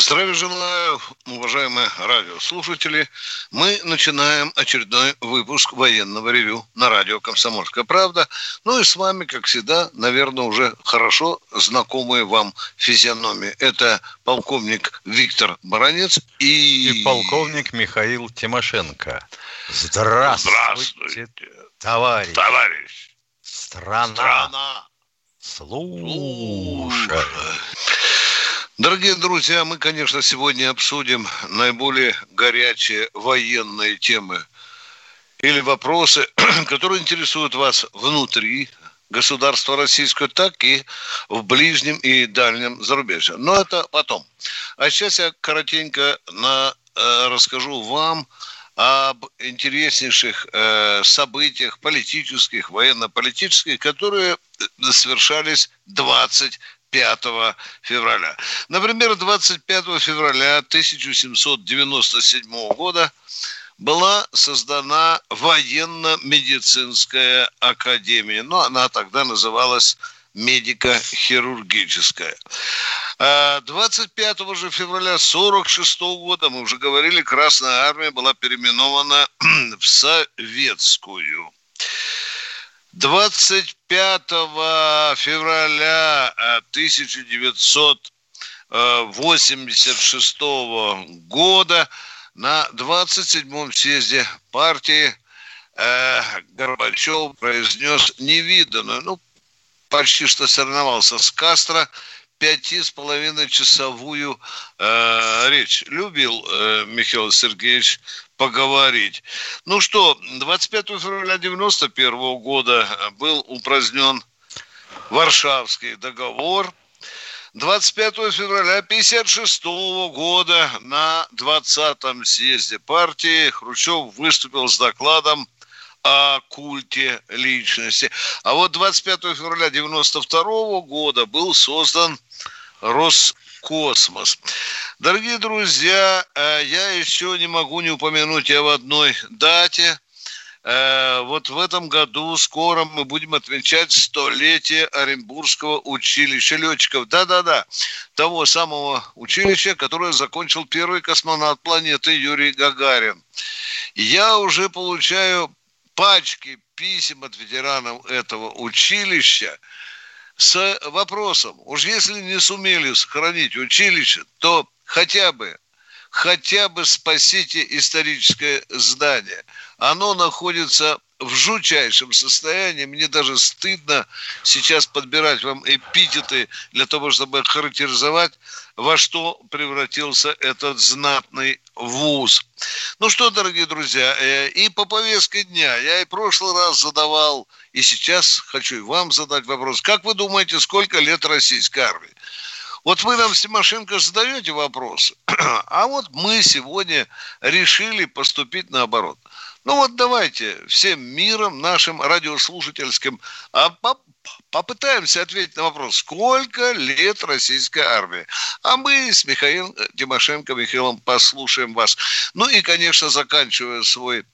Здравия желаю, уважаемые радиослушатели. Мы начинаем очередной выпуск военного ревю на радио «Комсомольская правда». Ну и с вами, как всегда, наверное, уже хорошо знакомые вам физиономии. Это полковник Виктор Баранец и... И полковник Михаил Тимошенко. Здравствуйте, Здравствуйте, товарищ. товарищ. Страна. Страна. Слушай. Дорогие друзья, мы, конечно, сегодня обсудим наиболее горячие военные темы или вопросы, которые интересуют вас внутри государства российского, так и в ближнем и дальнем зарубежье. Но это потом. А сейчас я коротенько на, э, расскажу вам об интереснейших э, событиях политических, военно-политических, которые совершались 25 февраля. Например, 25 февраля 1797 года была создана военно-медицинская академия. Но она тогда называлась медико-хирургическая. 25 же февраля 46 года, мы уже говорили, Красная Армия была переименована в Советскую. 25 февраля 1986 года на 27-м съезде партии э, Горбачев произнес невиданную, ну, почти что соревновался с Кастро, пяти с половиной часовую э, речь. Любил э, Михаил Сергеевич поговорить. Ну что, 25 февраля 91 года был упразднен Варшавский договор. 25 февраля 1956 года на 20-м съезде партии Хрущев выступил с докладом о культе личности. А вот 25 февраля 92 года был создан Роскосмос. Дорогие друзья, я еще не могу не упомянуть об одной дате. Вот в этом году скоро мы будем отмечать столетие Оренбургского училища летчиков. Да-да-да, того самого училища, которое закончил первый космонавт планеты Юрий Гагарин. Я уже получаю пачки писем от ветеранов этого училища с вопросом, уж если не сумели сохранить училище, то хотя бы, хотя бы спасите историческое здание. Оно находится в жутчайшем состоянии. Мне даже стыдно сейчас подбирать вам эпитеты для того, чтобы характеризовать, во что превратился этот знатный вуз. Ну что, дорогие друзья, и по повестке дня я и в прошлый раз задавал, и сейчас хочу и вам задать вопрос. Как вы думаете, сколько лет российской армии? Вот вы нам, Тимошенко, задаете вопрос, а вот мы сегодня решили поступить наоборот. Ну вот давайте всем миром нашим радиослушательским а попытаемся ответить на вопрос, сколько лет российской армии. А мы с Михаилом Тимошенко, Михаилом, послушаем вас. Ну и, конечно, заканчивая свой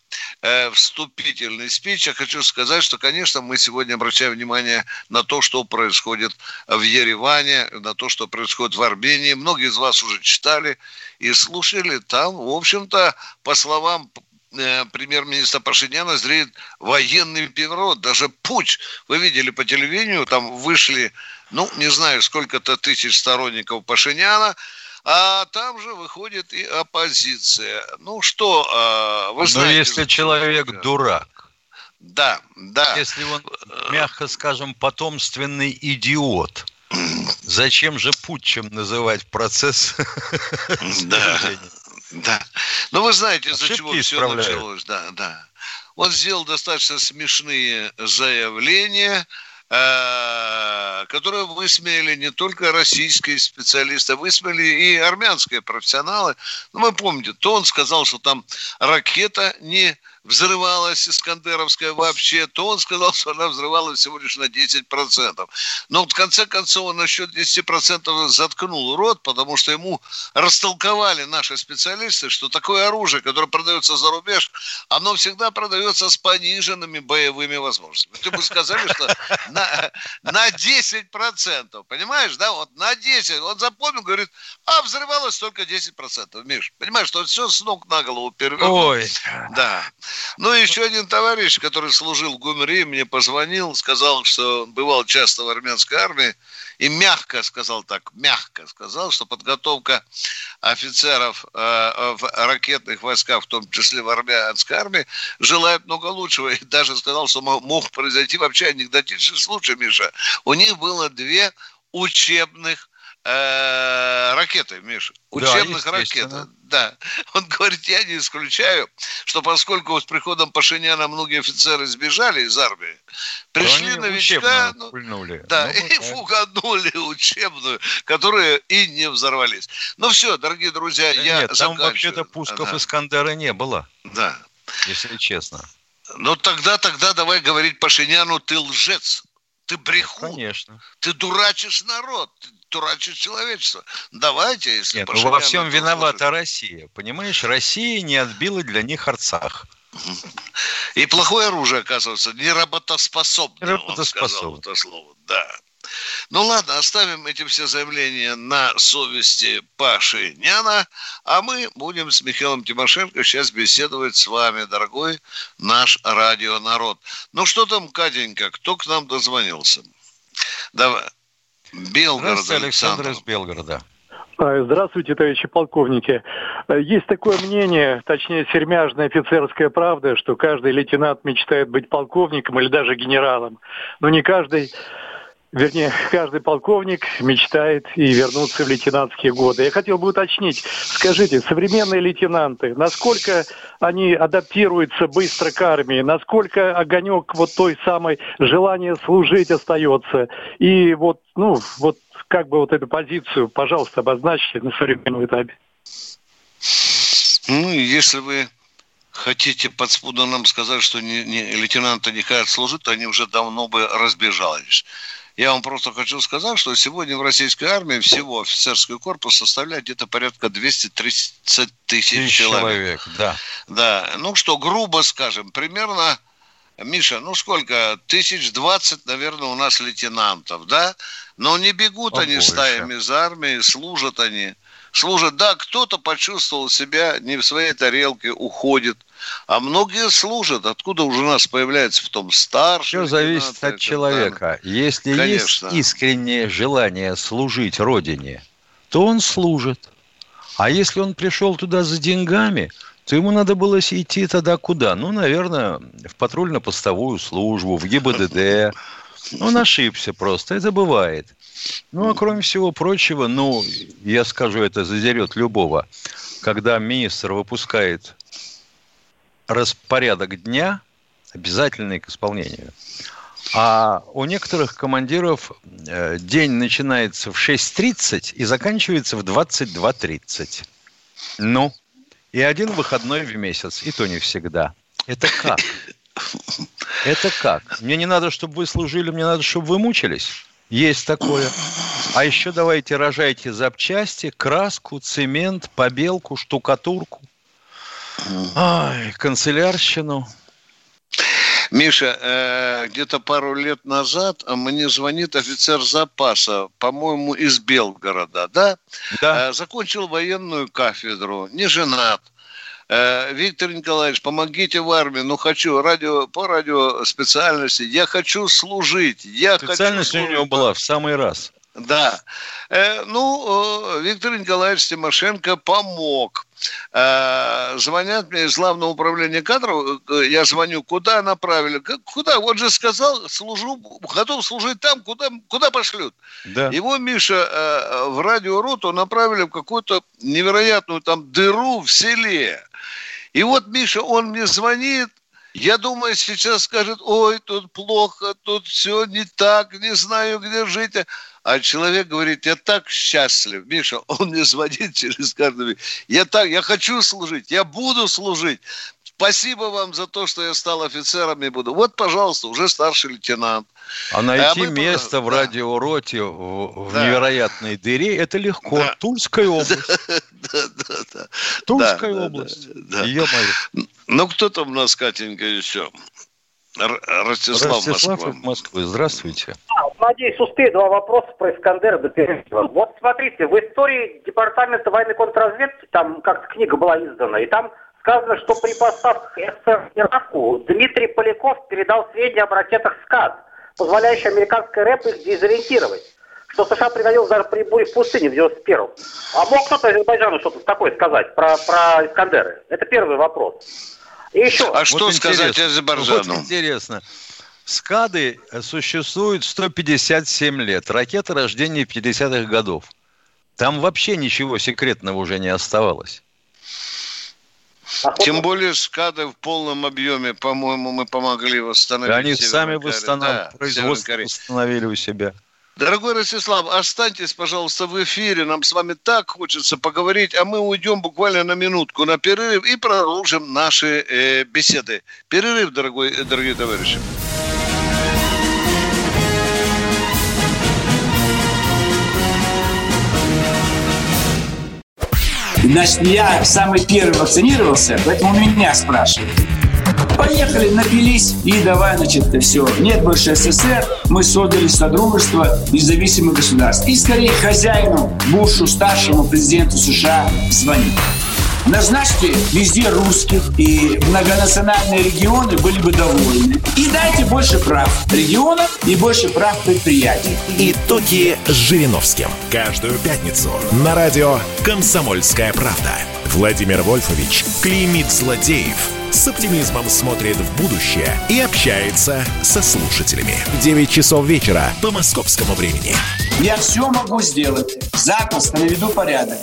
э, вступительный спич, я хочу сказать, что, конечно, мы сегодня обращаем внимание на то, что происходит в Ереване, на то, что происходит в Армении. Многие из вас уже читали и слушали. Там, в общем-то, по словам премьер-министра Пашиняна зреет военный переворот, даже путь. Вы видели по телевидению, там вышли, ну, не знаю, сколько-то тысяч сторонников Пашиняна, а там же выходит и оппозиция. Ну что, а, вы знаете... Но если человек да. дурак, да, да. Если он, мягко скажем, потомственный идиот, зачем же путчем называть процесс? Да. Да. Но вы знаете, из-за чего все началось. Да, да. Он сделал достаточно смешные заявления. э, которые высмеяли не только российские специалисты, а высмеяли и армянские профессионалы. Ну, вы помните, то он сказал, что там ракета не взрывалась Искандеровская вообще, то он сказал, что она взрывалась всего лишь на 10%. Но в конце концов он насчет 10% заткнул рот, потому что ему растолковали наши специалисты, что такое оружие, которое продается за рубеж, оно всегда продается с пониженными боевыми возможностями. Ты бы сказали, что на, на 10%, понимаешь, да, вот на 10%. Он запомнил, говорит, а взрывалось только 10%, Миш. Понимаешь, что все с ног на голову перевернул. Ой. Да. Ну, еще один товарищ, который служил в ГУМРИ, мне позвонил, сказал, что бывал часто в армянской армии, и мягко сказал так, мягко сказал, что подготовка офицеров э, в ракетных войсках, в том числе в армянской армии, желает много лучшего. И даже сказал, что мог произойти вообще анекдотичный случай, Миша. У них было две учебных э, ракеты, Миша. Учебных да, ракет. Да. Он говорит, я не исключаю, что поскольку с приходом Пашиняна многие офицеры сбежали из армии, пришли новичка, ну, да, ну, и фуганули учебную, которые и не взорвались. Ну все, дорогие друзья, да я нет, там вообще-то пусков ага. Искандера не было. Да. Если честно. Ну тогда, тогда давай говорить Пашиняну, ты лжец. Ты брехун. Конечно. Ты дурачишь народ, ты дурачишь человечество. Давайте, если Нет, ну, во всем виновата служит. Россия. Понимаешь, Россия не отбила для них Арцах. И плохое оружие, оказывается, не работоспособное. Работоспособное. это слово, да. Ну ладно, оставим эти все заявления на совести Паши Няна, а мы будем с Михаилом Тимошенко сейчас беседовать с вами, дорогой наш радионарод. Ну что там, Катенька, кто к нам дозвонился? Давай. Белгород, Здравствуйте, Александр из Белгорода. Здравствуйте, товарищи полковники. Есть такое мнение, точнее, сермяжная офицерская правда, что каждый лейтенант мечтает быть полковником или даже генералом. Но не каждый вернее, каждый полковник мечтает и вернуться в лейтенантские годы. Я хотел бы уточнить, скажите, современные лейтенанты, насколько они адаптируются быстро к армии, насколько огонек вот той самой желания служить остается, и вот, ну, вот как бы вот эту позицию, пожалуйста, обозначьте на современном этапе. Ну, если вы хотите подспудно нам сказать, что не, не, лейтенанты служить, то они уже давно бы разбежались. Я вам просто хочу сказать, что сегодня в российской армии всего офицерский корпус составляет где-то порядка 230 тысяч человек. человек. Да. Да. Ну что, грубо скажем, примерно Миша, ну сколько? Тысяч двадцать, наверное, у нас лейтенантов, да? Но не бегут Побольше. они стаями из армии, служат они служат. Да, кто-то почувствовал себя не в своей тарелке, уходит. А многие служат. Откуда уже у нас появляется в том старший? Все зависит от человека. Да. Если Конечно. есть искреннее желание служить Родине, то он служит. А если он пришел туда за деньгами, то ему надо было идти тогда куда? Ну, наверное, в патрульно-постовую службу, в ГИБДД. Он ошибся просто, это бывает. Ну, а кроме всего прочего, ну, я скажу, это задерет любого. Когда министр выпускает распорядок дня, обязательный к исполнению, а у некоторых командиров э, день начинается в 6.30 и заканчивается в 22.30. Ну, и один выходной в месяц, и то не всегда. Это как? Это как? Мне не надо, чтобы вы служили, мне надо, чтобы вы мучились. Есть такое. А еще давайте рожайте запчасти, краску, цемент, побелку, штукатурку. Ай, канцелярщину. Миша, э, где-то пару лет назад мне звонит офицер запаса, по-моему, из Белгорода, да? Да. Э, закончил военную кафедру, не женат. Э, Виктор Николаевич, помогите в армии, ну хочу радио, по радио специальности, я хочу служить. Я Специальность хочу служить. у него была в самый раз. Да. Э, ну, Виктор Николаевич Тимошенко помог. Э, звонят мне из главного управления кадров, я звоню, куда направили? Куда? Он же сказал, служу, готов служить там, куда, куда пошлют. Да. Его, Миша, в радиороту направили в какую-то невероятную там дыру в селе. И вот, Миша, он мне звонит, Я думаю, сейчас скажет, ой, тут плохо, тут все не так, не знаю, где жить. А человек говорит, я так счастлив. Миша, он мне звонит через каждый Я так, я хочу служить, я буду служить. Спасибо вам за то, что я стал офицером и буду. Вот, пожалуйста, уже старший лейтенант. А найти а место в да. радиороте в, да. невероятной дыре – это легко. Да. Тульская область. Да, да, да. Тульская да, область. Да, да. Ее Ну, кто там у нас, Катенька, еще? Ростислав, Ростислав Москва. Москвы. Здравствуйте. Надеюсь, успею два вопроса про Искандера до перерыва. Вот смотрите, в истории Департамента военной контрразведки, там как-то книга была издана, и там сказано, что при поставках СССР в Ираку Дмитрий Поляков передал сведения об ракетах СКАД, позволяющие американской рэп их дезориентировать что США пригодилось даже при буре в пустыне в 91-м. А мог кто-то Азербайджану что-то такое сказать про, про Искандеры? Это первый вопрос. И еще. А вот что сказать Азербайджану? Вот интересно. СКАДы существуют 157 лет. Ракеты рождения 50-х годов. Там вообще ничего секретного уже не оставалось. Тем более СКАДы в полном объеме, по-моему, мы помогли восстановить. И они сами восстанов... да, производство восстановили у себя. Дорогой Ростислав, останьтесь, пожалуйста, в эфире. Нам с вами так хочется поговорить, а мы уйдем буквально на минутку на перерыв и продолжим наши э, беседы. Перерыв, дорогой, дорогие товарищи. Значит, я самый первый вакцинировался, поэтому меня спрашивают. Поехали, напились и давай, значит, все. Нет больше СССР, мы создали Содружество независимых государств. И скорее хозяину, Бушу, старшему президенту США звонить. Назначьте везде русских, и многонациональные регионы были бы довольны. И дайте больше прав регионам и больше прав предприятий. Итоги с Жириновским. Каждую пятницу на радио «Комсомольская правда». Владимир Вольфович клеймит злодеев, с оптимизмом смотрит в будущее и общается со слушателями. 9 часов вечера по московскому времени. Я все могу сделать. Запросто наведу порядок.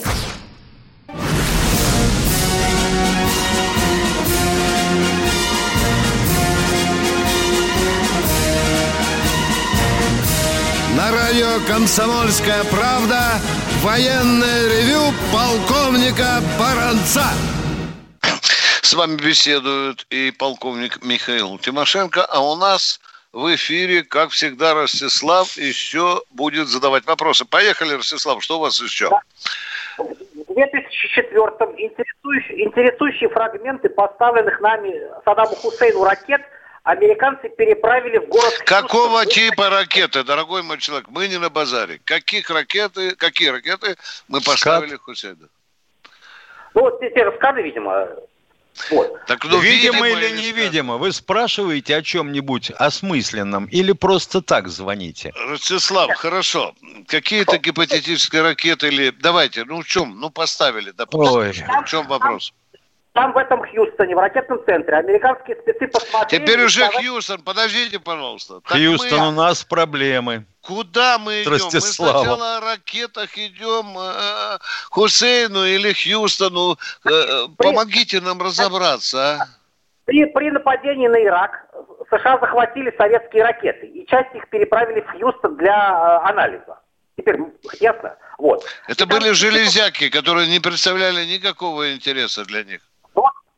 Радио «Комсомольская правда» военное ревю полковника Баранца. С вами беседует и полковник Михаил Тимошенко, а у нас в эфире, как всегда, Ростислав еще будет задавать вопросы. Поехали, Ростислав, что у вас еще? В 2004-м интересующие, интересующие фрагменты поставленных нами Саддаму Хусейну ракет – американцы переправили в город... Какого Хьюстон. типа ракеты, дорогой мой человек? Мы не на базаре. Каких ракеты, какие ракеты мы поставили Хусейну? Ну, вот те рассказы, видимо, вот. Так, ну, видимо, видимо или невидимо? Вы спрашиваете о чем-нибудь осмысленном или просто так звоните? Ростислав, хорошо. Какие-то гипотетические ракеты или... Давайте, ну в чем? Ну поставили, допустим. Ой. В чем вопрос? Там в этом Хьюстоне, в ракетном центре, американские спецы посмотрели... Теперь уже сказали... Хьюстон, подождите, пожалуйста. Так Хьюстон, мы... у нас проблемы. Куда мы идем? Мы сначала о ракетах идем э, Хусейну или Хьюстону. Э, э, при... Помогите нам разобраться, а? При, при нападении на Ирак США захватили советские ракеты, и часть их переправили в Хьюстон для э, анализа. Теперь ясно? Вот. Это и были там... железяки, которые не представляли никакого интереса для них.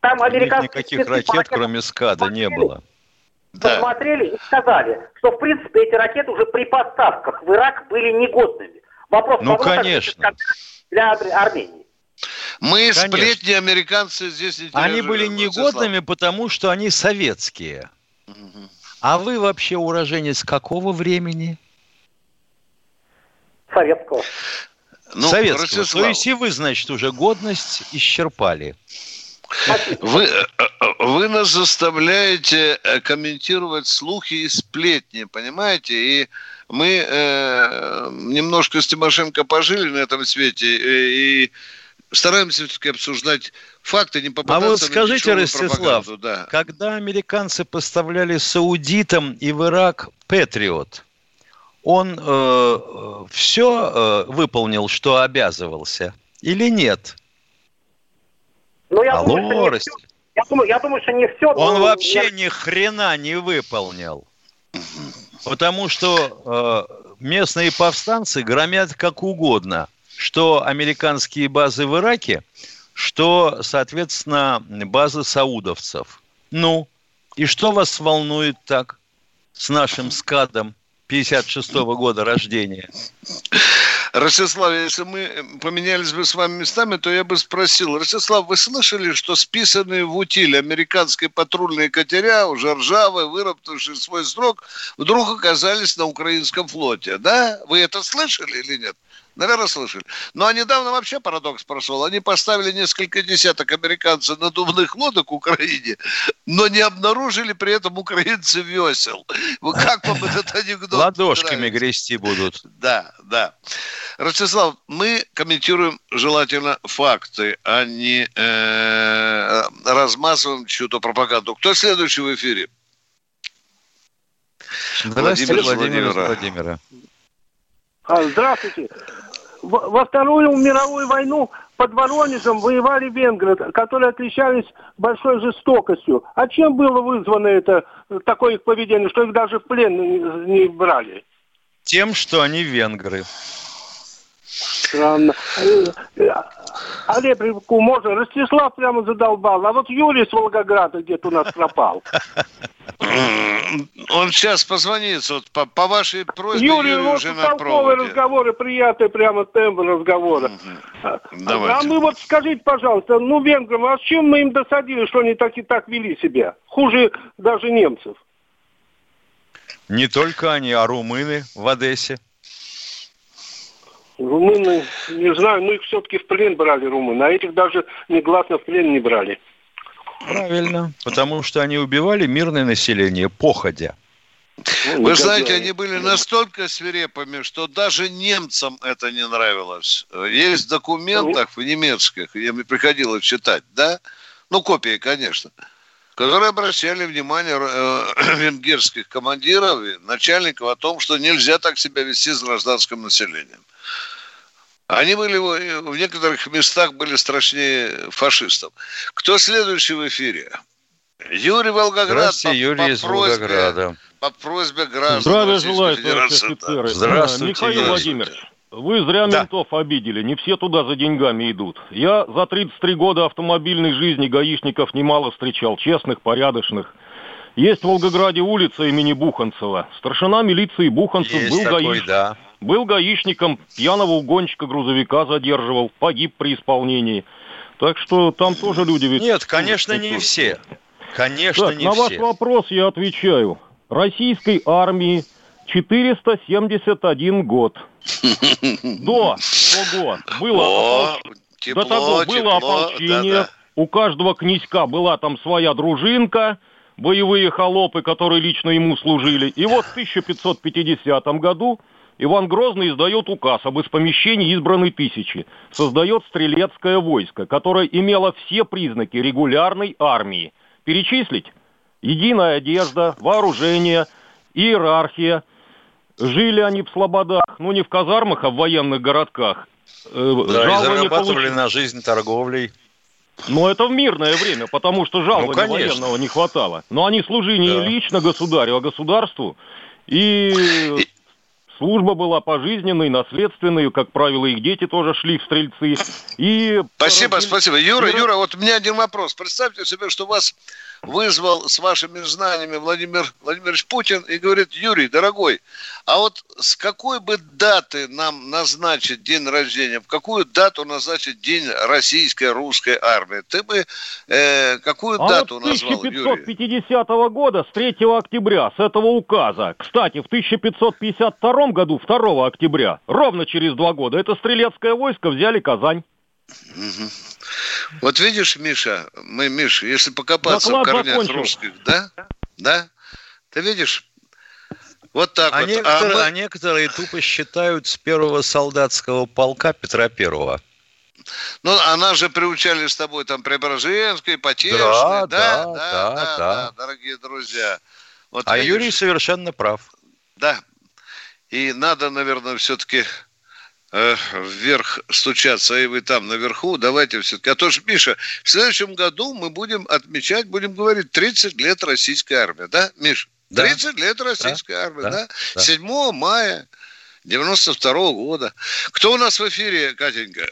Там американские никаких ракет, кроме СКАДа, не было. Посмотрели да. и сказали, что, в принципе, эти ракеты уже при поставках в Ирак были негодными. Вопрос, ну, конечно. Для Армении. Мы Конечно. сплетни американцы здесь не Они были негодными, потому что они советские. Угу. А вы вообще уроженец какого времени? Советского. Ну, Советского. Ростислав. То есть и вы, значит, уже годность исчерпали. Вы, э, э, вы нас заставляете э, комментировать слухи и сплетни, понимаете? И мы э, немножко с Тимошенко пожили на этом свете и стараемся все-таки обсуждать факты, не попадаться А вот скажите, Ростислав, да. когда американцы поставляли саудитам и в Ирак Патриот, он э, все э, выполнил, что обязывался, или нет? Ну, я Алло, думаю, что Я думаю, я думаю, что не все. Он вообще ни хрена не выполнил. Потому что э, местные повстанцы громят как угодно. Что американские базы в Ираке, что, соответственно, базы саудовцев. Ну, и что вас волнует так с нашим скадом 56 -го года рождения? Ростислав, если мы поменялись бы с вами местами, то я бы спросил, Ростислав, вы слышали, что списанные в утиль американские патрульные катеря, уже ржавые, выработавшие свой срок, вдруг оказались на украинском флоте, да? Вы это слышали или нет? Наверное, слышали. Ну, а недавно вообще парадокс прошел. Они поставили несколько десяток американцев надувных лодок в Украине, но не обнаружили при этом украинцы весел. Вы как вам этот анекдот? Ладошками нравится? грести будут. Да, да. Ростислав, мы комментируем желательно факты, а не э, размазываем чью-то пропаганду. Кто следующий в эфире? Здравствуйте, Владимир Владимира. Владимира. А, здравствуйте во Вторую мировую войну под Воронежем воевали венгры, которые отличались большой жестокостью. А чем было вызвано это такое их поведение, что их даже в плен не брали? Тем, что они венгры. Странно. А реплику можно? Ростислав прямо задолбал. А вот Юрий с Волгограда где-то у нас пропал. Он сейчас позвонит, вот по, по вашей просьбе Юрий, Юрий вот уже на проводе. разговоры, приятный прямо тембр разговора. А, Давайте. А мы вот скажите, пожалуйста, ну венграм, а с чем мы им досадили, что они так и так вели себя? Хуже даже немцев. Не только они, а румыны в Одессе. Румыны, не знаю, ну их все-таки в плен брали румыны, а этих даже негласно в плен не брали. Правильно, потому что они убивали мирное население, походя. Ну, Вы знаете, они были настолько свирепыми, что даже немцам это не нравилось. Есть в документах в немецких, я мне приходилось читать, да, ну, копии, конечно, которые обращали внимание э, венгерских командиров и начальников о том, что нельзя так себя вести с гражданским населением. Они были в некоторых местах были страшнее фашистов. Кто следующий в эфире? Юрий Волгоград. Здравствуйте, по, Юрий по из просьбе, Волгограда. По просьбе граждан Здравия желаю, товарищ офицеры. Здравствуйте, Михаил. Владимирович. Вы зря да. ментов обидели, не все туда за деньгами идут. Я за 33 года автомобильной жизни гаишников немало встречал, честных, порядочных. Есть в Волгограде улица имени Буханцева. Старшина милиции Буханцев Есть был такой, гаишником. да. Был гаишником, пьяного угонщика грузовика задерживал, погиб при исполнении. Так что там тоже люди ведь... Нет, конечно, не все. Конечно, так, не на все. ваш вопрос я отвечаю. Российской армии 471 год. До того было, тепло, До того было ополчение, у каждого князька была там своя дружинка, боевые холопы, которые лично ему служили. И вот в 1550 году Иван Грозный издает указ об испомещении избранной тысячи, создает стрелецкое войско, которое имело все признаки регулярной армии. Перечислить? Единая одежда, вооружение, иерархия. Жили они в слободах, ну не в казармах, а в военных городках. Э, да, и зарабатывали на жизнь торговлей. Но это в мирное время, потому что жалования ну, военного не хватало. Но они служили да. лично государю, а государству. И служба была пожизненной, наследственной, как правило, их дети тоже шли в стрельцы. И спасибо, спасибо. Юра, Юра, вот у меня один вопрос. Представьте себе, что вас вызвал с вашими знаниями Владимир Владимирович Путин и говорит, Юрий, дорогой, а вот с какой бы даты нам назначить день рождения, в какую дату назначить день российской русской армии? Ты бы э, какую а дату вот назвал, 1550 Юрий? года, с 3 октября, с этого указа. Кстати, в 1552 году, 2 октября, ровно через два года, это стрелецкое войско взяли Казань. Угу. Вот видишь, Миша, мы, Миша, если покопаться Доклад в корнях закончил. русских, да? Да? Ты видишь? Вот так а вот. Некоторые, а, мы... а некоторые тупо считают с первого солдатского полка Петра Первого. Ну, она же приучали с тобой там Преображенской, Потешной, да, да, да, да, да, да, да, дорогие друзья. Вот а видишь, Юрий совершенно прав. Да. И надо, наверное, все-таки э, вверх стучаться, и вы там наверху, давайте все-таки. А то же, Миша, в следующем году мы будем отмечать, будем говорить 30 лет российской армии, да, Миш? 30 да. лет российской да. армии, да? да? 7 мая 92 -го года. Кто у нас в эфире, Катенька?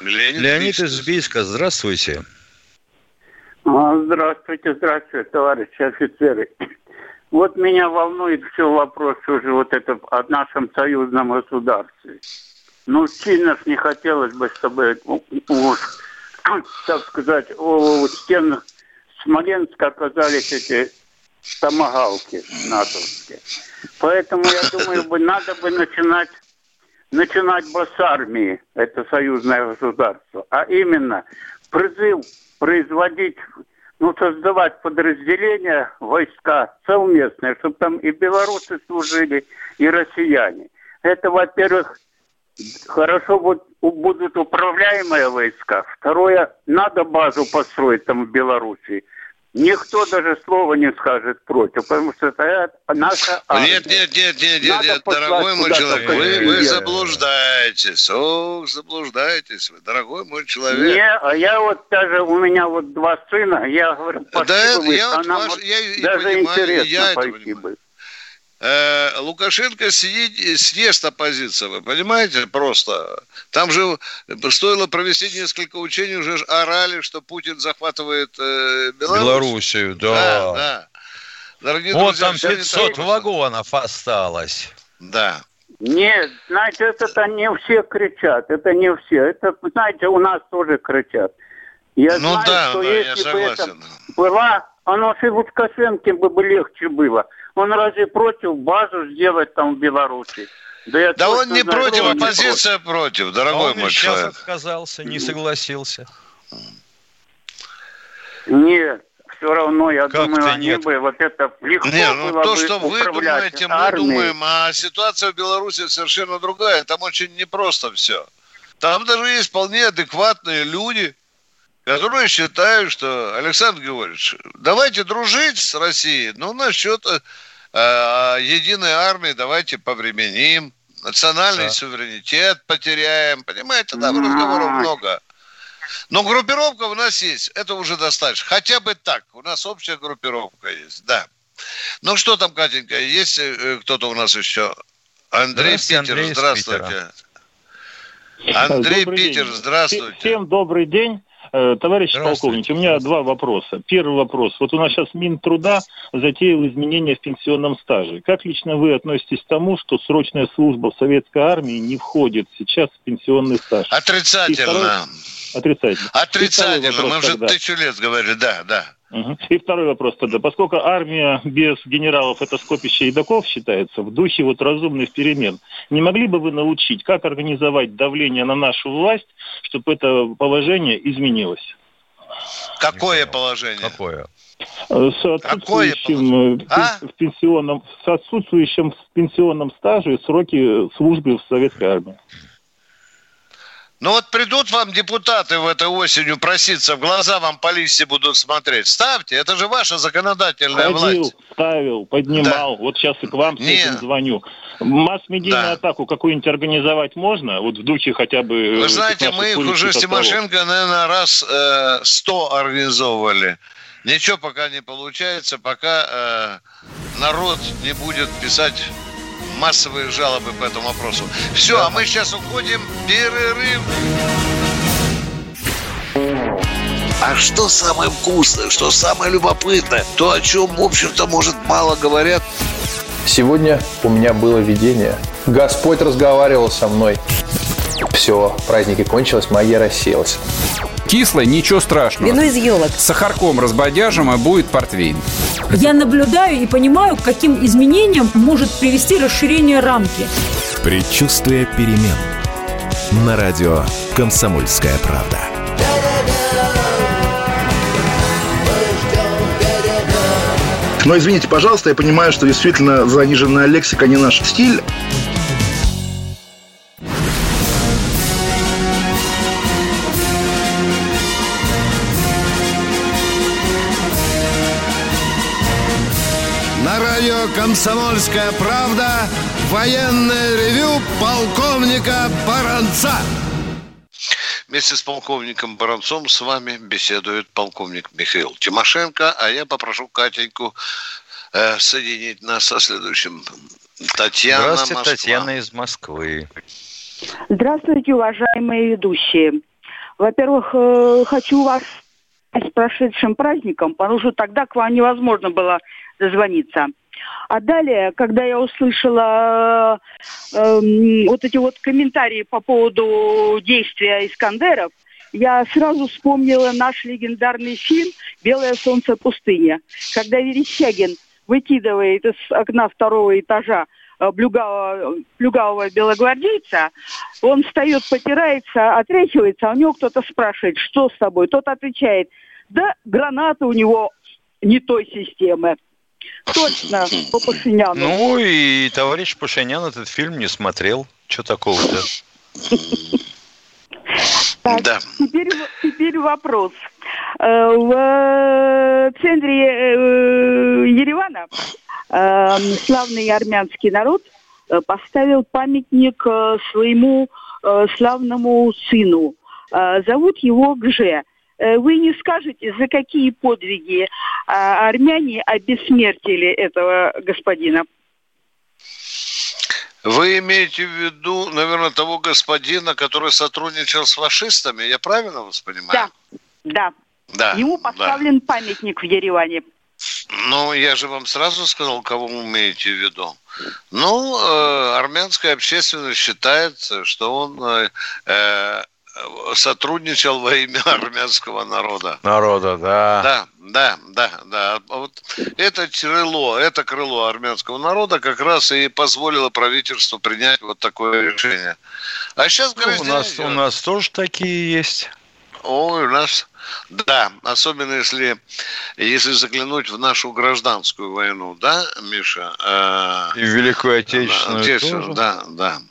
Леонид, Леонид из Бийска, здравствуйте. А, здравствуйте, здравствуйте, товарищи офицеры. Вот меня волнует все вопрос уже вот это о нашем союзном государстве. Ну, сильно не хотелось бы, чтобы, так сказать, у стен Смоленска оказались эти томогалки натовские. Поэтому, я думаю, бы надо бы начинать начинать бы с армии, это союзное государство, а именно призыв производить, ну, создавать подразделения, войска совместные, чтобы там и белорусы служили, и россияне. Это, во-первых, хорошо будут, будут управляемые войска. Второе, надо базу построить там в Белоруссии. Никто даже слова не скажет против, потому что это наша армия. Нет, нет, нет, нет, нет, нет дорогой мой человек, вы, вы заблуждаетесь, ох, заблуждаетесь вы, дорогой мой человек. Не, а я вот даже, у меня вот два сына, я говорю, да, я, вот ваш, я даже понимаю, интересно я пойти бы. Э, Лукашенко съест, съест оппозицию, вы понимаете, просто. Там же стоило провести несколько учений, уже орали, что Путин захватывает э, Беларусь. Белоруссию, да. Да, да. Дорогие вот друзья, там 500 вагонов осталось. Да. Нет, знаете, это не все кричат, это не все. Это, знаете, у нас тоже кричат. Я ну знаю, да, что да, если бы это была, оно и Лукашенко бы легче было. Он разве против базу сделать там в Беларуси? Да, я да он не знаю, против, оппозиция против, против дорогой а он мой человек. отказался, не согласился. Нет, все равно, я как думаю, они нет? бы вот это легко не, ну, было то, что вы думаете, мы армией. думаем, а ситуация в Беларуси совершенно другая. Там очень непросто все. Там даже есть вполне адекватные люди, которые считают, что, Александр Георгиевич, давайте дружить с Россией, но насчет э, э, единой армии давайте повременим, национальный да. суверенитет потеряем, понимаете, там разговоров много. Но группировка у нас есть, это уже достаточно. Хотя бы так, у нас общая группировка есть, да. Ну что там, Катенька, есть э, кто-то у нас еще? Андрей Питер, Андрей здравствуйте. Андрей добрый Питер, день. здравствуйте. Всем добрый день. Э, товарищ полковник, у меня два вопроса. Первый вопрос. Вот у нас сейчас Минтруда затеял изменения в пенсионном стаже. Как лично вы относитесь к тому, что срочная служба в советской армии не входит сейчас в пенсионный стаж? Отрицательно. Второй... Отрицательно. Отрицательно. Мы уже тысячу лет говорили, да, да. И второй вопрос тогда. Поскольку армия без генералов это скопище едоков считается, в духе вот разумных перемен, не могли бы вы научить, как организовать давление на нашу власть, чтобы это положение изменилось? Какое положение? Какое? С отсутствующим, Какое а? в пенсионном, с отсутствующим в пенсионном стаже сроки службы в советской армии. Ну вот придут вам депутаты в этой осенью проситься, в глаза вам по листе будут смотреть. Ставьте, это же ваша законодательная Ходил, власть. ставил, поднимал. Да. Вот сейчас и к вам с этим звоню. Масс-медийную да. атаку какую-нибудь организовать можно? Вот в духе хотя бы... Вы знаете, мы их уже с Тимошенко, наверное, раз э, сто э, организовывали. Ничего пока не получается, пока э, народ не будет писать массовые жалобы по этому вопросу. Все, да. а мы сейчас уходим. Перерыв. А что самое вкусное, что самое любопытное, то, о чем, в общем-то, может, мало говорят. Сегодня у меня было видение. Господь разговаривал со мной. Все, праздники кончились, магия рассеялась. Кислое, ничего страшного. Вино из елок. С сахарком разбодяжим, а будет портвейн. Я наблюдаю и понимаю, к каким изменениям может привести расширение рамки. Предчувствие перемен. На радио «Комсомольская правда». Но извините, пожалуйста, я понимаю, что действительно заниженная лексика не наш стиль. «Комсомольская правда» военное ревю полковника Баранца. Вместе с полковником Баранцом с вами беседует полковник Михаил Тимошенко, а я попрошу Катеньку э, соединить нас со следующим. Татьяна Здравствуйте, Москва. Татьяна из Москвы. Здравствуйте, уважаемые ведущие. Во-первых, э, хочу вас с прошедшим праздником, потому что тогда к вам невозможно было дозвониться. А далее, когда я услышала э, э, вот эти вот комментарии по поводу действия Искандеров, я сразу вспомнила наш легендарный фильм «Белое солнце пустыня», когда Верещагин выкидывает из окна второго этажа э, плюгавого, плюгавого белогвардейца, он встает, потирается, отряхивается, а у него кто-то спрашивает, что с тобой? Тот отвечает, да граната у него не той системы. Точно, по Пашиняну. Ну и товарищ Пашинян этот фильм не смотрел. Что такого-то? Так, Да. теперь, теперь вопрос. Э, В центре э, Еревана э, славный армянский народ поставил памятник своему славному сыну. Зовут его Гже. Э, Вы не скажете, за какие подвиги э, армяне обессмертили этого господина? Вы имеете в виду, наверное, того господина, который сотрудничал с фашистами? Я правильно вас понимаю? Да, да. Да. Ему да. поставлен памятник в Ереване. Ну, я же вам сразу сказал, кого вы имеете в виду. Ну, э, армянская общественность считает, что он э, э, сотрудничал во имя армянского народа. Народа, да. Да, да, да, да. А Вот это крыло, это крыло армянского народа как раз и позволило правительству принять вот такое решение. А сейчас Ну, у, нас, у нас тоже такие есть. Ой, у нас, да, особенно если, если заглянуть в нашу гражданскую войну, да, Миша? Э, И в Великую Отечественную Отечественную, тоже. да, да.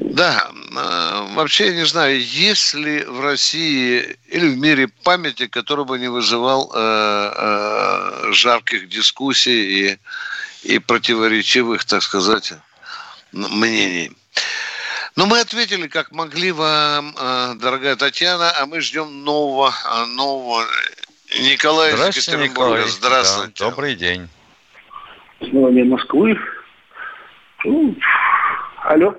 Да, э, вообще я не знаю, есть ли в России или в мире памятник, который бы не вызывал э, э, жарких дискуссий и, и противоречивых, так сказать, мнений. Но мы ответили, как могли вам, э, дорогая Татьяна, а мы ждем нового, нового Николая из Здравствуйте. Николай. Здравствуйте. Да, добрый день. Сегодня Москвы. Ну, Алло.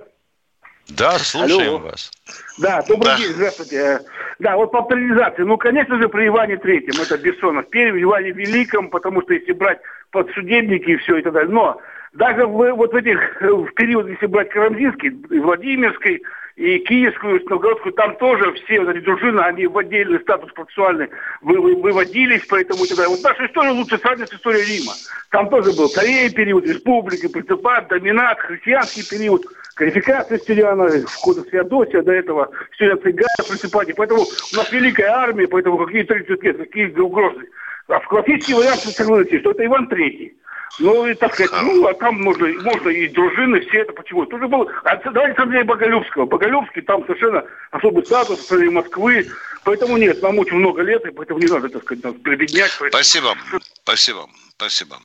Да, слушаем Алло. вас. Да, добрый Да. день, здравствуйте. Э, Да, вот по авторизации. Ну, конечно же, при Иване Третьем, это Бессонов. Первый Иване Великом, потому что если брать подсудебники и все и так далее. Но даже в, вот в этих, в период, если брать Карамзинский, Владимирский, и Киевскую, и Новгородскую, там тоже все вот эти дружины, они в отдельный статус процессуальный вы- вы- выводились, поэтому далее. Вот наша история лучше сравнить с историей Рима. Там тоже был царей период, республика, принципат, доминат, христианский период, квалификация Стилиана, входа Феодосия до этого, все цыгане, принципате. Поэтому у нас великая армия, поэтому какие 30 лет, какие угрозы. А в классический вариант согласитесь, что это Иван Третий. Ну, и так сказать, ну, а там можно, можно и дружины, все это почему? Тоже был, а давайте смотреть Боголюбского. Боголюбский там совершенно особый статус стране Москвы. Поэтому нет, нам очень много лет, и поэтому не надо, так сказать, нас прибеднять. Поэтому... Спасибо, спасибо, спасибо.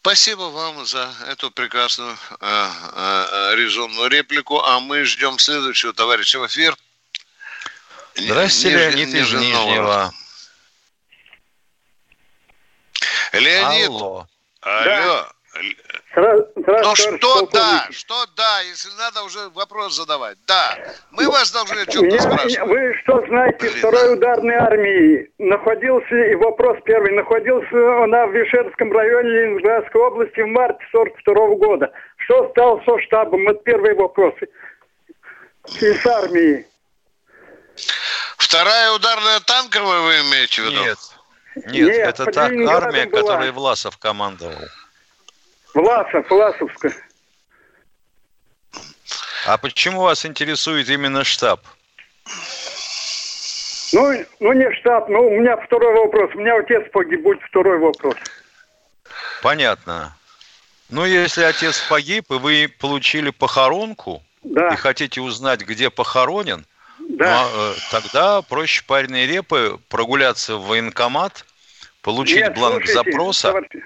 Спасибо вам за эту прекрасную э, э, резонную реплику, а мы ждем следующего товарища в эфир. Здравствуйте, Нижний- Леонид из Новгород. Нижнего. Леонид, Алло. Алло. Ну что да, что да, если надо уже вопрос задавать. Да, мы вас должны о чем-то спрашивать. Вы что знаете, второй ударной армии находился, и вопрос первый, находился она в Вишерском районе Ленинградской области в марте 42 года. Что стало со штабом? Это первый вопрос. И с армией. Вторая ударная танковая вы имеете в виду? Нет. Нет, Нет, это та армия, была. которой Власов командовал. Власов, Власовская. А почему вас интересует именно штаб? Ну, ну не штаб, ну у меня второй вопрос. У меня отец погиб, будет второй вопрос. Понятно. Ну, если отец погиб, и вы получили похоронку, Да. и хотите узнать, где похоронен, Да. ну, а, э, тогда проще пареной репы прогуляться в военкомат, получить Нет, бланк слушайте, запроса. товарищ-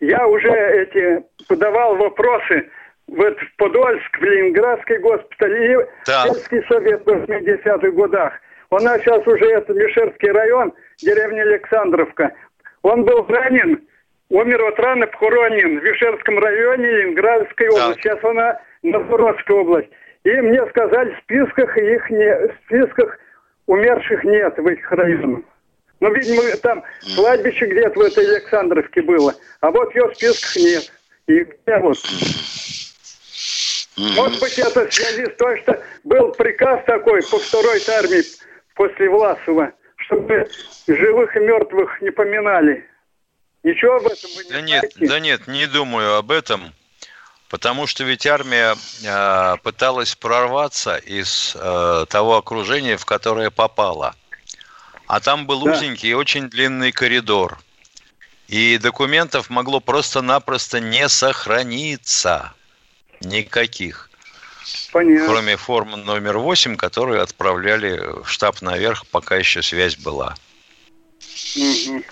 Я уже эти подавал вопросы в Подольск, в Ленинградский госпиталь и да. Сельский совет в 80-х годах. У нас сейчас уже это Мишерский район, деревня Александровка. Он был ранен, умер от раны, похоронен в Вишерском районе Ленинградской да. области. Сейчас она Новгородская область. И мне сказали, в списках их не, в списках умерших нет в этих районах. Ну, видимо, там кладбище где-то в этой Александровке было. А вот ее в списках нет. И где вот? Может быть, это в связи с тем, что был приказ такой по второй армии после Власова, чтобы живых и мертвых не поминали. Ничего об этом вы не да знаете? нет, да нет, не думаю об этом. Потому что ведь армия э, пыталась прорваться из э, того окружения, в которое попала. А там был да. узенький и очень длинный коридор. И документов могло просто-напросто не сохраниться. Никаких. Понятно. Кроме формы номер 8, которую отправляли в штаб наверх, пока еще связь была. Угу.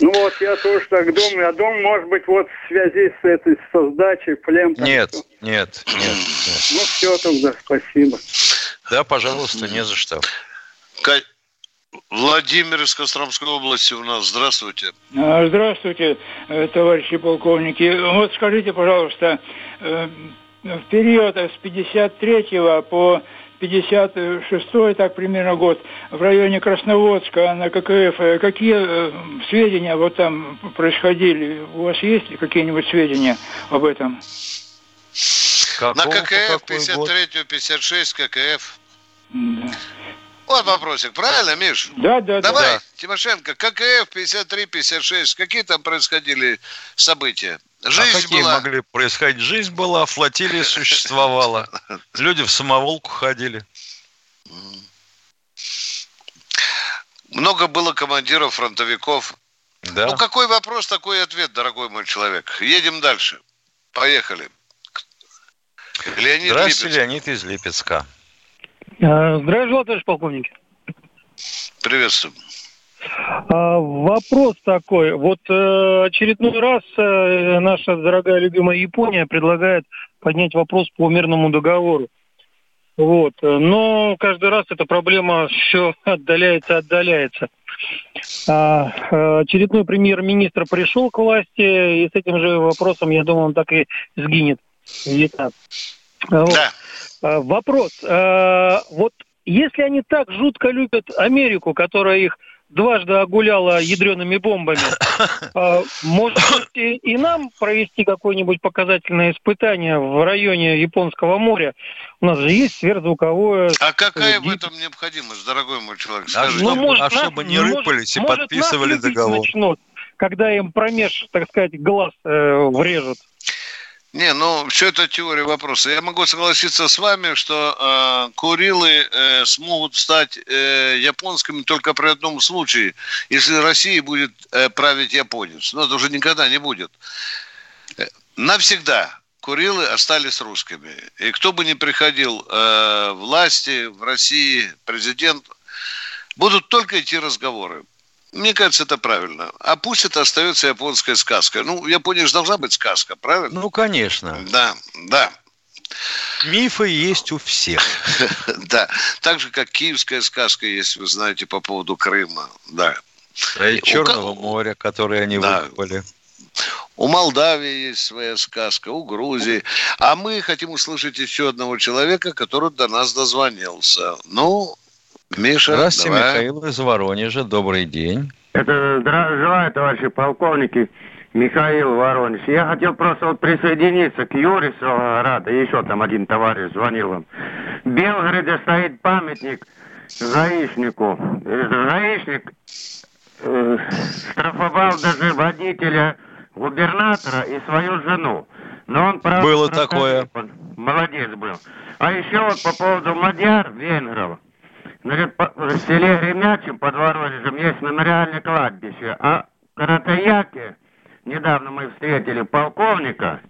Ну вот я тоже так думаю. Я думаю, может быть, вот в связи с этой создачей плем. Нет, нет, нет, нет. Ну все тогда, спасибо. Да, пожалуйста, не за что. Владимир из Костромской области у нас. Здравствуйте. А, здравствуйте, э, товарищи полковники. Вот скажите, пожалуйста, э, в период с 53 по 56 так примерно год, в районе Красноводска на ККФ, э, какие сведения вот там происходили? У вас есть какие-нибудь сведения об этом? Какого, на ККФ 53-56 ККФ. Да. Вот вопросик, правильно, Миш? Да, да, Давай, да. Тимошенко, ККФ 53-56, какие там происходили события? А Жизнь а какие была. могли происходить? Жизнь была, флотилия существовала. Люди в самоволку ходили. Много было командиров, фронтовиков. Да. Ну, какой вопрос, такой ответ, дорогой мой человек. Едем дальше. Поехали. Леонид Здравствуйте, Липецк. Леонид из Липецка. А, здравия товарищ полковник. Приветствую. А, вопрос такой. Вот э, очередной раз э, наша дорогая любимая Япония предлагает поднять вопрос по мирному договору. Вот. Но каждый раз эта проблема все отдаляется, отдаляется. А, э, очередной премьер-министр пришел к власти, и с этим же вопросом, я думаю, он так и сгинет. Вьетнам. Вот. Да. А, вопрос. Вот если они так жутко любят Америку, которая их дважды огуляла ядреными бомбами, а, может быть и нам провести какое-нибудь показательное испытание в районе Японского моря? У нас же есть сверхзвуковое... А какая в этом необходимость, дорогой мой человек? Скажите. Ну, может, а чтобы не рыпались может, и подписывали договор. Начнут, когда им промеж, так сказать, глаз э, врежут. Не, ну все это теория вопроса. Я могу согласиться с вами, что э, Курилы э, смогут стать э, японскими только при одном случае, если Россия будет э, править японец. Но это уже никогда не будет. Навсегда Курилы остались русскими. И кто бы ни приходил э, власти в России, президент, будут только идти разговоры. Мне кажется, это правильно. А пусть это остается японская сказка. Ну, в Японии же должна быть сказка, правильно? Ну, конечно. Да, да. Мифы есть у всех. Да, так же, как киевская сказка есть, вы знаете, по поводу Крыма. Да. И Черного моря, которое они выкопали. У Молдавии есть своя сказка, у Грузии. А мы хотим услышать еще одного человека, который до нас дозвонился. Ну, Миша, Здравствуйте, давай. Михаил из Воронежа. Добрый день. Это желаю, товарищи полковники. Михаил Воронеж. Я хотел просто вот присоединиться к Юре Рада. Еще там один товарищ звонил вам. В Белгороде стоит памятник гаишнику. Гаишник э, штрафовал даже водителя губернатора и свою жену. Но он, правда, Было такое. Молодец был. А еще вот по поводу мадьяр, венгров. Значит, в селе Ремячем под Воронежем есть мемориальное кладбище, а в Каратаяке недавно мы встретили полковника,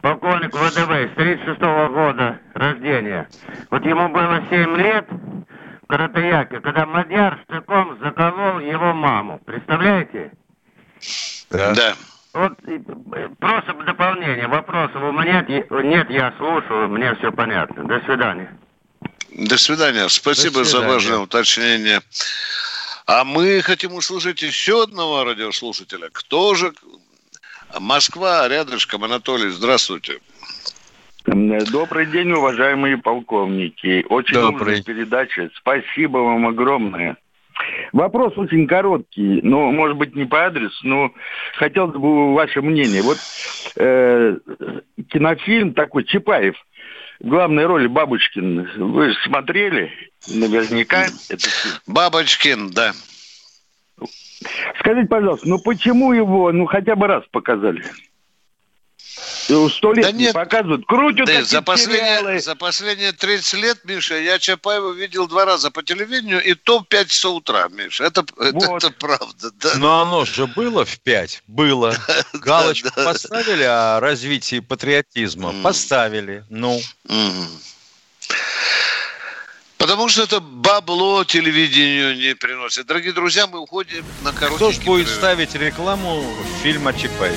полковник ВДВ с 36 -го года рождения. Вот ему было 7 лет в Каратаяке, когда Мадьяр штыком заколол его маму. Представляете? Да. да. Вот просто дополнение. Вопросов у меня нет, я слушаю, мне все понятно. До свидания. До свидания. Спасибо До свидания. за важное уточнение. А мы хотим услышать еще одного радиослушателя. Кто же? Москва, рядышком. Анатолий, здравствуйте. Добрый день, уважаемые полковники. Очень Добрый. нужная передача. Спасибо вам огромное. Вопрос очень короткий, но, может быть, не по адресу, но хотел бы ваше мнение. Вот э, кинофильм такой, Чапаев, главной роли Бабочкин. Вы смотрели наверняка этот фильм? Бабочкин, да. Скажите, пожалуйста, ну почему его, ну хотя бы раз показали? Сто лет да нет, показывают. Крутят да, за, последние, за последние 30 лет, Миша, я Чапаева видел два раза по телевидению, и то в 5 часов утра, Миша. Это, вот. это, это правда. Да. Но оно же было в 5. Было. Галочку поставили о развитии патриотизма. Поставили. Ну. Потому что это бабло телевидению не приносит. Дорогие друзья, мы уходим на короткий Кто ж будет ставить рекламу фильма Чапаев?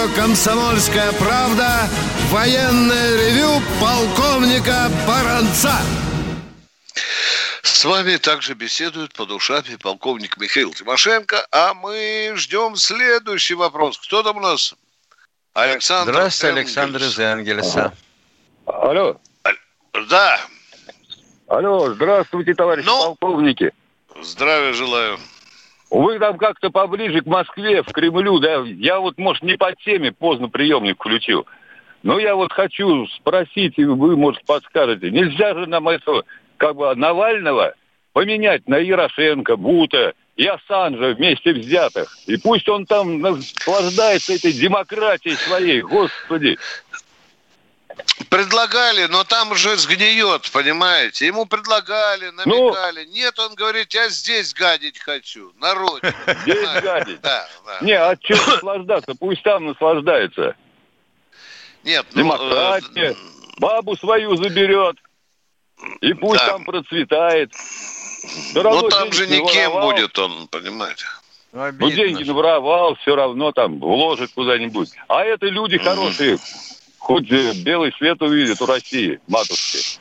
Радио «Комсомольская правда» военное ревю полковника Баранца. С вами также беседует по душами полковник Михаил Тимошенко, а мы ждем следующий вопрос. Кто там у нас? Александр Здравствуйте, Энгельс. Александр из Энгельса. Алло. Да. Алло, здравствуйте, товарищи ну, полковники. Здравия желаю. Вы там как-то поближе к Москве, в Кремлю, да? Я вот, может, не по теме, поздно приемник включил. Но я вот хочу спросить, и вы, может, подскажете, нельзя же нам этого, как бы, Навального поменять на Ярошенко, Бута и Ассанжа вместе взятых. И пусть он там наслаждается этой демократией своей, господи. Предлагали, но там уже сгниет, понимаете? Ему предлагали, ну, намекали. Ну, Нет, он говорит, я здесь гадить хочу, на родине. Здесь гадить? Да, да. Не, а что наслаждаться? Пусть там наслаждается. Нет, ну... Демократия. Э, бабу свою заберет. И пусть да. там процветает. Но там же никем воровал. будет он, понимаете? Ну, ну деньги наворовал, все равно там вложит куда-нибудь. А это люди хорошие, хоть белый свет увидит у России, матушки.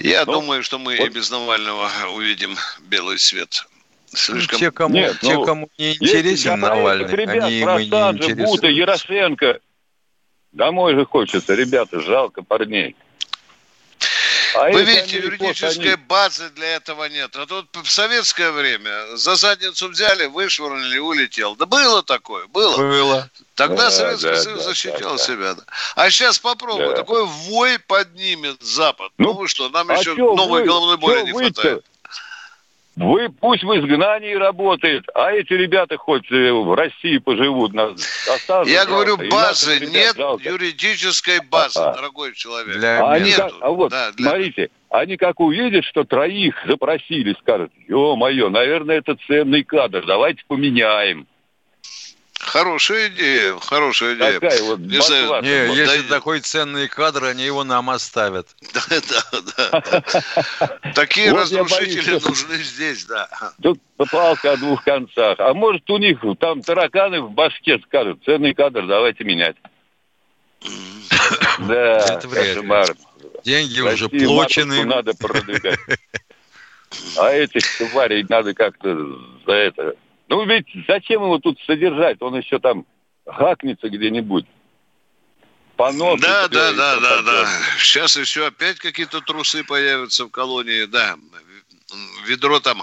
Я ну, думаю, что мы вот. и без Навального увидим белый свет. Слишком... Те, кому, Нет, те, ну, кому не интересен Навальный, ребят, они ему не интересны. Бута, Ярошенко. Домой же хочется, ребята, жалко парней. А Вы видите, юридической они... базы для этого нет. А тут в советское время за задницу взяли, вышвырнули, улетел. Да было такое, было. Было. Тогда да, Советский да, Союз да, защищал да, себя. Да. А сейчас попробуй, да. такой вой поднимет Запад. Ну, ну вы что, нам а еще новой вы, головной боли не хватает. Вы пусть в изгнании работает, а эти ребята хоть э, в России поживут. На, Я говорю, базы нет, жалко. юридической базы, а, дорогой человек. Для они Как, а вот, да, для... смотрите, они как увидят, что троих запросили, скажут, ё-моё, наверное, это ценный кадр, давайте поменяем. Хорошая идея, хорошая идея. Такая вот не, знаю, не вот, если да, такой ценный кадр, они его нам оставят. Да, да, да. Такие разрушители нужны здесь, да. Тут палка о двух концах. А может у них там тараканы в башке скажут, ценный кадр, давайте менять. Да, ли. Деньги уже плачены. Надо продвигать. А этих тварей надо как-то за это... Ну ведь зачем его тут содержать? Он еще там гакнется где-нибудь. Понос. Да, да, да, да, да. Сейчас еще опять какие-то трусы появятся в колонии. Да, ведро там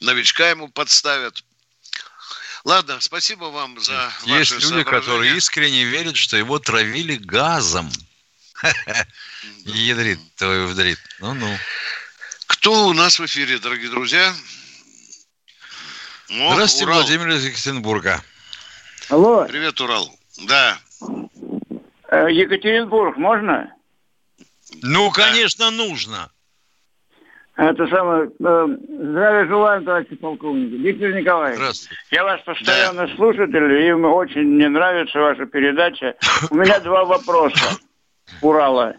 новичка ему подставят. Ладно, спасибо вам за Есть ваши люди, которые искренне верят, что его травили газом. Ядрит, твою вдрит. Ну-ну. Кто у нас в эфире, дорогие друзья? О, Здравствуйте, Урал. Владимир из Екатеринбурга. Алло. Привет, Урал. Да. Э, Екатеринбург, можно? Ну, конечно, нужно. Это самое, э, здравия желаю, товарищи полковники. Виктор Николаевич. Здравствуйте. Я ваш постоянно да. слушатель, и очень мне нравится ваша передача. У меня два вопроса. Урала.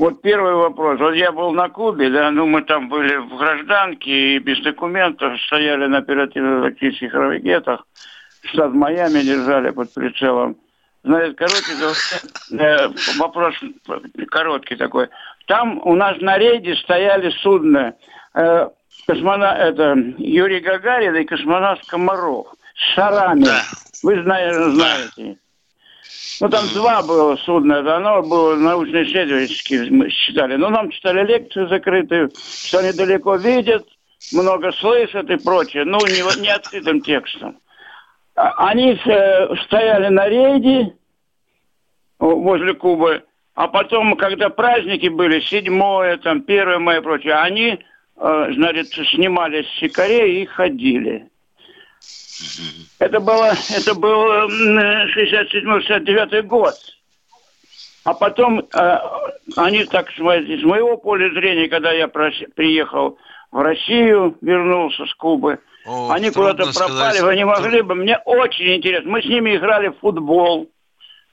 Вот первый вопрос. Вот я был на Кубе, да, ну мы там были в гражданке и без документов, стояли на оперативно-тактических ракетах. Штат Майами держали под прицелом. Значит, короткий э, вопрос, короткий такой. Там у нас на рейде стояли судна э, космона, это, Юрий Гагарин и космонавт Комаров с шарами. Да. Вы знаете, знаете. Ну, там два было судна, это оно было научно-исследовательские, мы считали. Но нам читали лекции закрытые, что они далеко видят, много слышат и прочее. Ну, не, не открытым текстом. А, они э, стояли на рейде возле Кубы, а потом, когда праздники были, 7 там, 1 мая и прочее, они, э, значит, снимали с сикарей и ходили. Это было, это был 67-69 год. А потом э, они так, с моего поля зрения, когда я приехал в Россию, вернулся с Кубы, О, они куда-то пропали, сказать. вы не могли бы, мне очень интересно. Мы с ними играли в футбол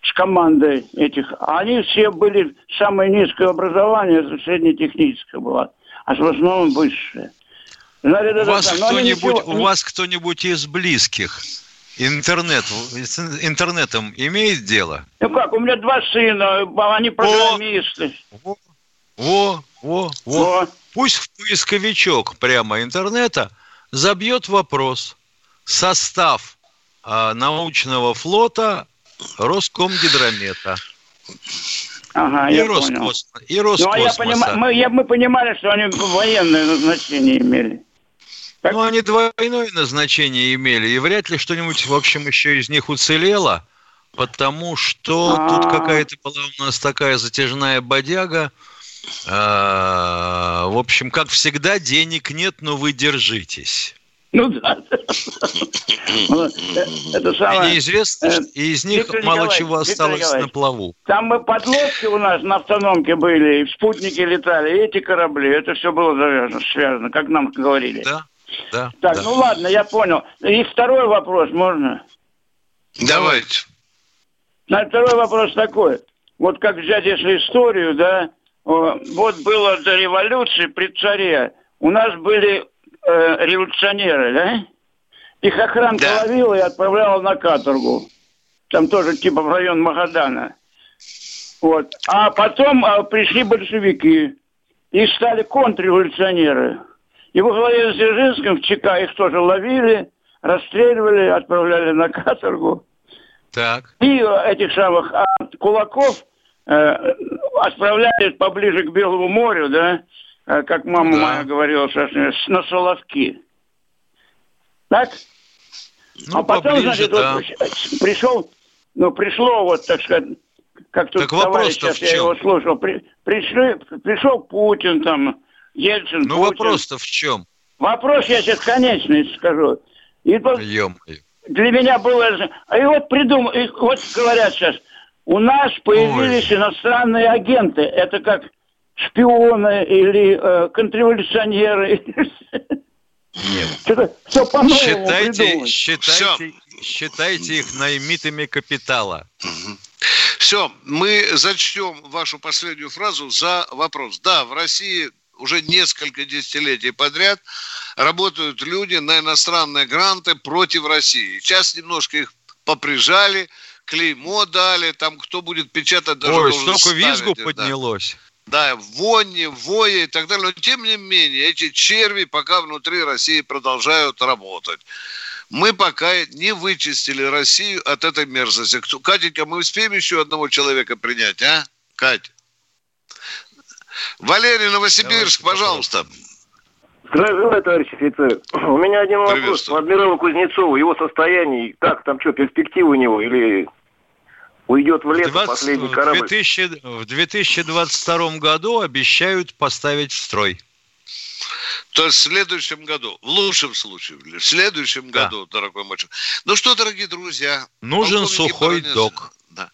с командой этих. Они все были самое низкое образование, среднетехническое было, а в основном высшее. Значит, у вас кто-нибудь, ничего... у вас кто-нибудь из близких интернет, с интернетом имеет дело? Ну как, у меня два сына, они программисты. Во, во, во, во. Пусть в поисковичок прямо интернета забьет вопрос состав э, научного флота Роскомгидромета. Ага, и я Роскосмос, понял. И Роскосмоса. Ну, а я поним... мы, я, мы понимали, что они военное назначение имели. Так? Ну, они двойное назначение имели, и вряд ли что-нибудь, в общем, еще из них уцелело, потому что А-а-а. тут какая-то была у нас такая затяжная бодяга. А, в общем, как всегда, денег нет, но вы держитесь. Ну да. Это самое... И неизвестно, э, и из них мало чего осталось на плаву. Там мы подлодки у нас на автономке были, и спутники летали, и эти корабли. Это все было завязано, связано, как нам говорили. Да, да. Так, да. ну ладно, я понял. И второй вопрос можно? Давайте. На второй вопрос такой. Вот как взять, если историю, да, вот было до революции при царе, у нас были э, революционеры, да? Их охранка да. ловила и отправляла на каторгу. Там тоже типа в район Магадана. Вот. А потом а, пришли большевики и стали контрреволюционеры. И во главе с Дзержинским в ЧК их тоже ловили, расстреливали, отправляли на каторгу. Так. И этих самых а, кулаков э, отправляли поближе к Белому морю, да, э, как мама да. моя говорила, на Соловки. Так? Ну, а потом, поближе, значит, да. вот пришел, ну, пришло вот, так сказать, как тут так товарищ, сейчас я его слушал, при, пришли, пришел Путин там, Ельцин, Ну, вопрос-то в чем? Вопрос я сейчас конечный скажу. И вот для меня было... И вот придумал, и вот говорят сейчас, у нас появились Ой. иностранные агенты. Это как шпионы или э, контрреволюционеры. Нет. Все по считайте, считайте, считайте их наймитами капитала. Все, мы зачтем вашу последнюю фразу за вопрос. Да, в России уже несколько десятилетий подряд работают люди на иностранные гранты против России. Сейчас немножко их поприжали, клеймо дали, там кто будет печатать даже Ой, столько визгу поднялось. да, вони, воя и так далее. Но тем не менее, эти черви пока внутри России продолжают работать. Мы пока не вычистили Россию от этой мерзости. Катенька, мы успеем еще одного человека принять, а? Катя. Валерий Новосибирск, пожалуйста. Здравия товарищ офицер. У меня один вопрос. Адмиралу Кузнецову, его состояние, так, там что, перспективы у него или уйдет в лес 20, последний корабль? В, 2000, в 2022 году обещают поставить в строй. То есть в следующем году, в лучшем случае, в следующем да. году, дорогой мальчик. Ну что, дорогие друзья. Нужен сухой док. Да.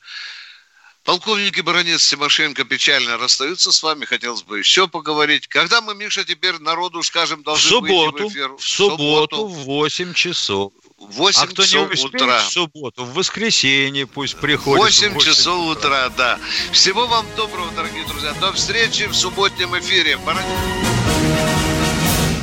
Полковник и баронец Тимошенко печально расстаются с вами. Хотелось бы еще поговорить. Когда мы, Миша, теперь народу скажем, должны в субботу, выйти в эфир? В субботу в 8 часов. 8 а кто часов не успеет утра. в субботу, в воскресенье пусть приходит. 8, 8 часов утра, да. Всего вам доброго, дорогие друзья. До встречи в субботнем эфире. Баронец.